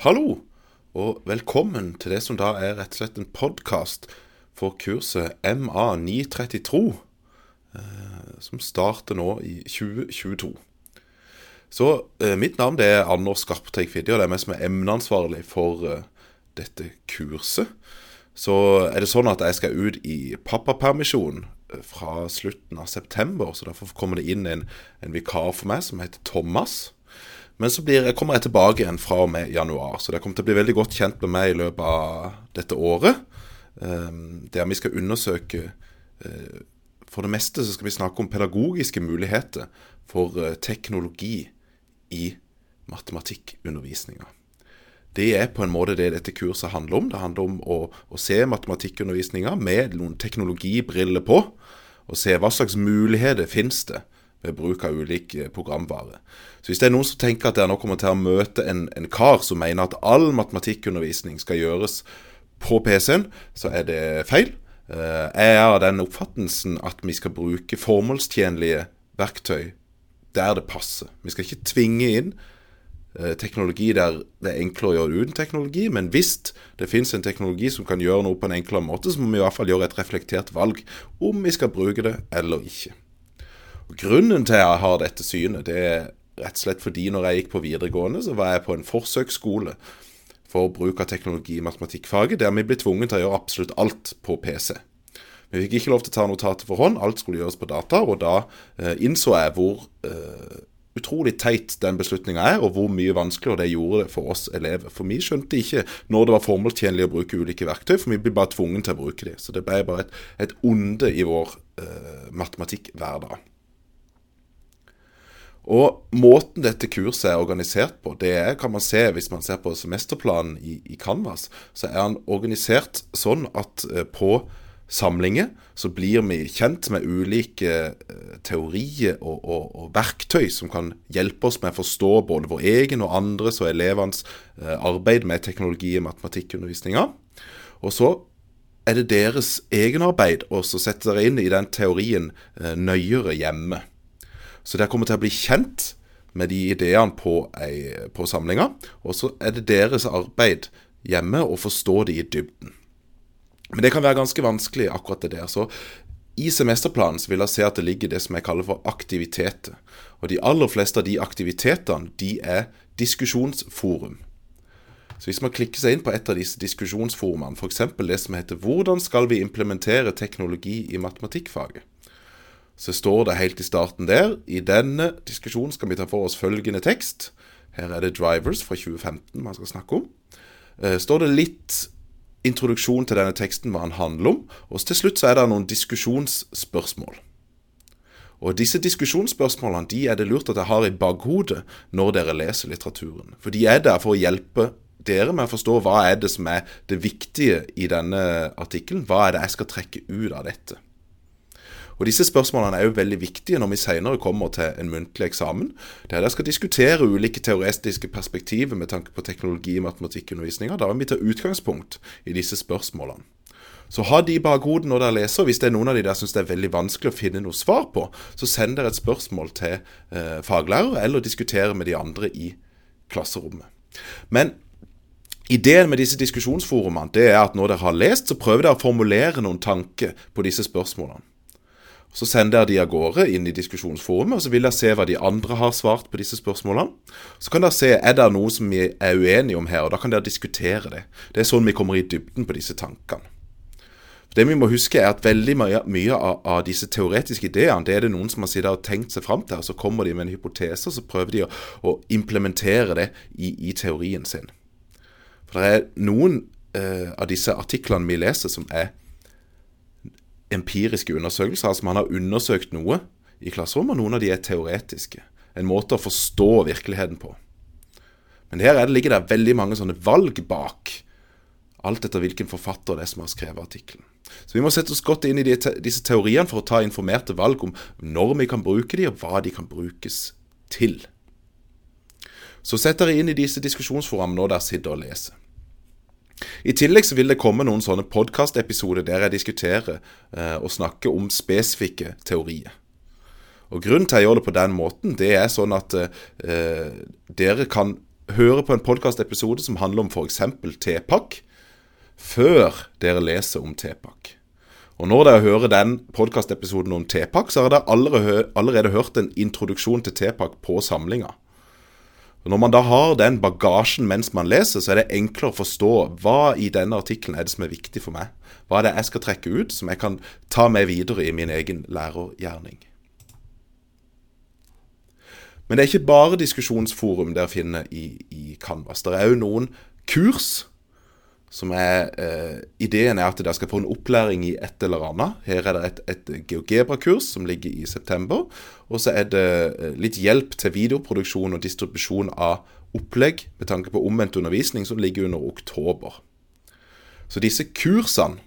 Hallo, og velkommen til det som da er rett og slett en podkast for kurset MA932, eh, som starter nå i 2022. Så eh, mitt navn det er Anders Skarpteig Fidje, og det er meg som er emneansvarlig for eh, dette kurset. Så er det sånn at jeg skal ut i pappapermisjon fra slutten av september, så derfor kommer det inn en, en vikar for meg som heter Thomas. Men så blir, kommer jeg tilbake igjen fra og med januar, så det kommer til å bli veldig godt kjent med meg i løpet av dette året. Ehm, der vi skal undersøke eh, For det meste så skal vi snakke om pedagogiske muligheter for eh, teknologi i matematikkundervisninga. Det er på en måte det dette kurset handler om. Det handler om å, å se matematikkundervisninga med noen teknologibriller på, og se hva slags muligheter finnes det ved bruk av ulik eh, programvare. Så hvis det er noen som tenker at dere nå kommer til å møte en, en kar som mener at all matematikkundervisning skal gjøres på PC-en, så er det feil. Eh, jeg er av den oppfattelsen at vi skal bruke formålstjenlige verktøy der det passer. Vi skal ikke tvinge inn eh, teknologi der det er enklere å gjøre uten teknologi, men hvis det finnes en teknologi som kan gjøre noe på en enklere måte, så må vi i hvert fall gjøre et reflektert valg om vi skal bruke det eller ikke. Grunnen til at jeg har dette synet, det er rett og slett fordi når jeg gikk på videregående, så var jeg på en forsøksskole for bruk av teknologi i matematikkfaget, der vi ble tvunget til å gjøre absolutt alt på PC. Vi fikk ikke lov til å ta notater for hånd, alt skulle gjøres på data. Og da eh, innså jeg hvor eh, utrolig teit den beslutninga er, og hvor mye vanskeligere det gjorde det for oss elever. For vi skjønte ikke når det var formålstjenlig å bruke ulike verktøy, for vi ble bare tvunget til å bruke dem. Så det ble bare et, et onde i vår eh, matematikkhverdag. Og Måten dette kurset er organisert på, det er, kan man se hvis man ser på semesterplanen i, i Canvas, så er han organisert sånn at eh, på samlinger så blir vi kjent med ulike eh, teorier og, og, og, verktøy som kan hjelpe oss med å forstå både vår egen og andres og elevenes eh, arbeid med teknologi i matematikkundervisninga. Og så er det deres egenarbeid å sette dere inn i den teorien nøyere hjemme. Så dere kommer til å bli kjent med de ideene på, ei, på samlinga. Og så er det deres arbeid hjemme å forstå de i dybden. Men det kan være ganske vanskelig, akkurat det der. Så i semesterplanen så vil jeg se at det ligger det som jeg kaller for aktiviteter. Og de aller fleste av de aktivitetene, de er diskusjonsforum. Så hvis man klikker seg inn på et av disse diskusjonsforumene, f.eks. det som heter 'Hvordan skal vi implementere teknologi i matematikkfaget', så står det helt i starten der I denne diskusjonen skal vi ta for oss følgende tekst. Her er det 'Drivers' fra 2015 man skal snakke om. Eh, står det litt introduksjon til denne teksten, hva den handler om. Og til slutt så er det noen diskusjonsspørsmål. Og disse diskusjonsspørsmålene de er det lurt at jeg har i bakhodet når dere leser litteraturen. For de er der for å hjelpe dere med å forstå hva er det som er det viktige i denne artikkelen. Hva er det jeg skal trekke ut av dette. Og Disse spørsmålene er jo veldig viktige når vi senere kommer til en muntlig eksamen, der dere skal diskutere ulike teoretiske perspektiver med tanke på teknologi i matematikkundervisninga. Da vil vi ta utgangspunkt i disse spørsmålene. Så ha de i bakhodet når dere leser. Hvis det er noen av de der syns det er veldig vanskelig å finne noe svar på, så send dere et spørsmål til eh, faglærer, eller diskutere med de andre i klasserommet. Men Ideen med disse diskusjonsforumene det er at når dere har lest, så prøver dere å formulere noen tanker på disse spørsmålene. Så sender jeg de av gårde inn i diskusjonsforumet, og så vil jeg se hva de andre har svart på disse spørsmålene. Så kan dere se er det noe som vi er uenige om her, og da kan dere diskutere det. Det er sånn vi kommer i dybden på disse tankene. Det vi må huske er at veldig mye, mye av, av, disse teoretiske ideene det er det noen som har og tenkt seg fram til, og så kommer de med en hypotese, og så prøver de å, å implementere det i, i, teorien sin. For det er noen eh, av disse artiklene vi leser som er empiriske undersøkelser. Altså man har undersøkt noe i klasserommet, og noen av de er teoretiske. En måte å forstå virkeligheten på. Men her det, ligger det veldig mange sånne valg bak. Alt etter hvilken forfatter det er som har skrevet artikkelen. Så vi må sette oss godt inn i de te disse teoriene for å ta informerte valg om når vi kan bruke de, og hva de kan brukes til. Så sett dere inn i disse diskusjonsforaene når dere sitter og leser. I tillegg så vil det komme noen sånne podkastepisoder der jeg diskuterer eh, og snakker om spesifikke teorier. Og Grunnen til at jeg gjør det på den måten, det er sånn at eh, dere kan høre på en podkastepisode som handler om f.eks. T-pakk, før dere leser om T-pakk. Og når dere hører den podkastepisoden om T-pakk, så har dere allerede, hørt en introduksjon til T-pakk på samlinga. Når man da har den bagasjen mens man leser, så er det enklere å forstå hva i denne artikkelen er det som er viktig for meg. Hva er det jeg skal trekke ut, som jeg kan ta med videre i min egen lærergjerning. Men det er ikke bare diskusjonsforum dere finner i, i Canvas. Det er òg noen kurs. Som er, eh, Ideen er at dere skal få en opplæring i et eller annet. Her er det et, et GeoGebra-kurs som ligger i september. Og så er det eh, litt hjelp til videoproduksjon og distribusjon av opplegg med tanke på omvendt undervisning som ligger under oktober. Så disse kursene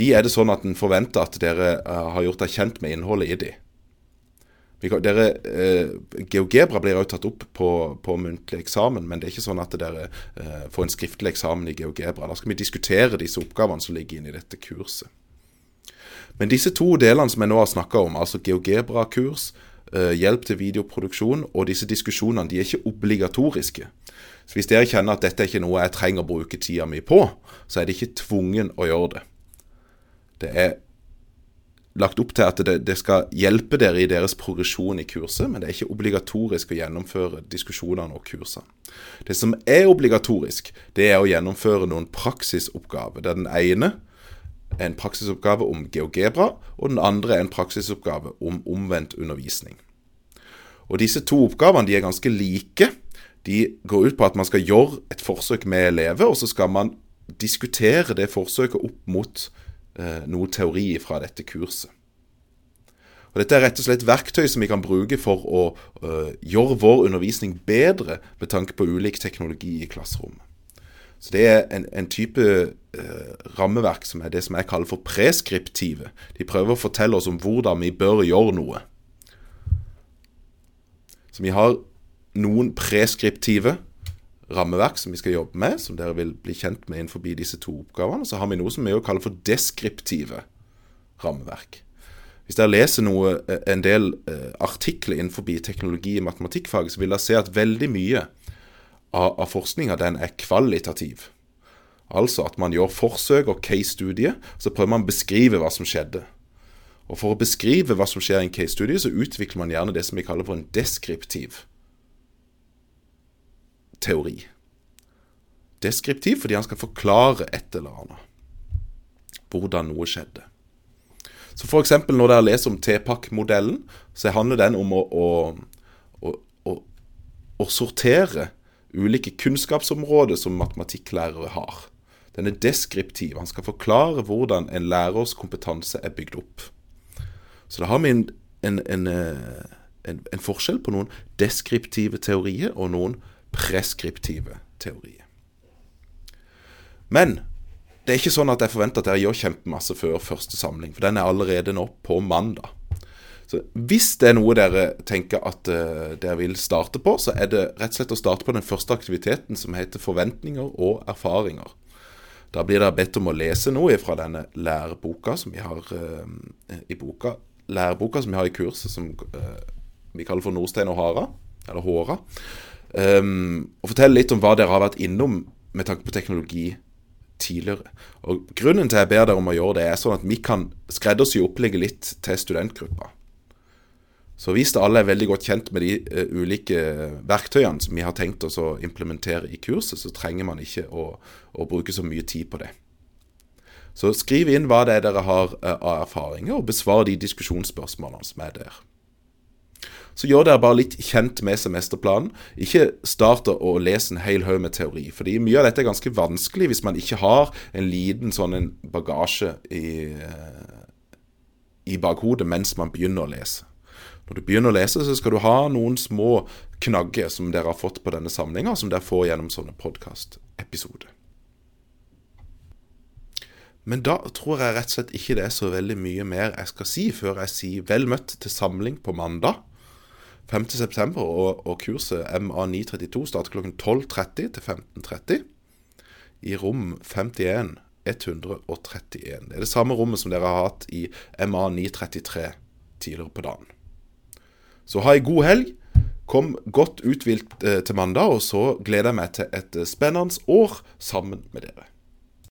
de er det sånn at en forventer at dere uh, har gjort deg kjent med innholdet i de. Dere, eh, GeoGebra blir også tatt opp på, på, muntlig eksamen, men det er ikke sånn at dere eh, får en skriftlig eksamen i GeoGebra. Da skal vi diskutere disse oppgavene som ligger inne i dette kurset. Men disse to delene som jeg nå har snakka om, altså GeoGebra-kurs, eh, hjelp til videoproduksjon og disse diskusjonene, de er ikke obligatoriske. Så Hvis dere kjenner at dette er ikke noe jeg trenger å bruke tida mi på, så er det ikke tvungen å gjøre det. Det er lagt opp til at det, det, skal hjelpe dere i deres progresjon i kurset, men det er ikke obligatorisk å gjennomføre diskusjonene og kursene. Det som er obligatorisk, det er å gjennomføre noen praksisoppgaver. Der den ene er en praksisoppgave om GeoGebra, og den andre er en praksisoppgave om omvendt undervisning. Og Disse to oppgavene de er ganske like. De går ut på at man skal gjøre et forsøk med elever, og så skal man diskutere det forsøket opp mot eh, noe teori fra dette kurset. Og Dette er rett og slett verktøy som vi kan bruke for å uh, gjøre vår undervisning bedre med tanke på ulik teknologi i klasserommet. Så Det er en, en type uh, rammeverk som er det som jeg kaller for preskriptive. De prøver å fortelle oss om hvordan vi bør gjøre noe. Så vi har noen preskriptive rammeverk som vi skal jobbe med, som dere vil bli kjent med innenfor disse to oppgavene. Så har vi noe som vi kaller for deskriptive rammeverk. Hvis dere leser noe, eh, en del eh, artikler innenfor teknologi i matematikkfaget, så vil dere se at veldig mye av, av forskninga er kvalitativ. Altså at man gjør forsøk og case-studie, så prøver man å beskrive hva som skjedde. Og For å beskrive hva som skjer i en case-studie, så utvikler man gjerne det som vi kaller for en deskriptiv teori. Deskriptiv fordi han skal forklare et eller annet. Hvordan noe skjedde. Så f.eks. når dere leser om T-pakk-modellen, så handler den om å, å, å, å, sortere ulike kunnskapsområder som matematikklærere har. Den er deskriptiv. Han skal forklare hvordan en lærers kompetanse er bygd opp. Så da har vi en, en, en, eh, en forskjell på noen deskriptive teorier og noen preskriptive teorier. Men det er ikke sånn at jeg forventer at dere gjør kjempemasse før første samling, for den er allerede nå på mandag. Så Hvis det er noe dere tenker at uh, dere vil starte på, så er det rett og slett å starte på den første aktiviteten som heter forventninger og erfaringer. Da blir dere bedt om å lese noe fra denne læreboka som vi har uh, i boka, læreboka som vi har i kurset som uh, vi kaller for Nordstein og Hara, eller Håra. Um, og fortelle litt om hva dere har vært innom med tanke på teknologi tidligere. Og Grunnen til at jeg ber dere om å gjøre det, er sånn at vi kan skreddersy opplegget litt til studentgruppa. Så hvis alle er veldig godt kjent med de uh, ulike verktøyene som vi har tenkt oss å implementere i kurset, så trenger man ikke å, å, bruke så mye tid på det. Så skriv inn hva det er dere har uh, av erfaringer, og besvar de diskusjonsspørsmålene som er der så gjør dere bare litt kjent med semesterplanen. Ikke start å lese en hel haug med teori. fordi mye av dette er ganske vanskelig hvis man ikke har en liten sånn en bagasje i, i bakhodet mens man begynner å lese. Når du begynner å lese, så skal du ha noen små knagger som dere har fått på denne samlinga, som dere får gjennom sånne podkastepisoder. Men da tror jeg rett og slett ikke det er så veldig mye mer jeg skal si før jeg sier vel møtt til samling på mandag. 5.9. Og, og kurset MA932 starter klokken 12.30 til 15.30 i rom 51 131. Det er det samme rommet som dere har hatt i MA933 tidligere på dagen. Så ha ei god helg. kom godt uthvilt eh, til mandag, og så gleder jeg meg til et eh, spennende år sammen med dere.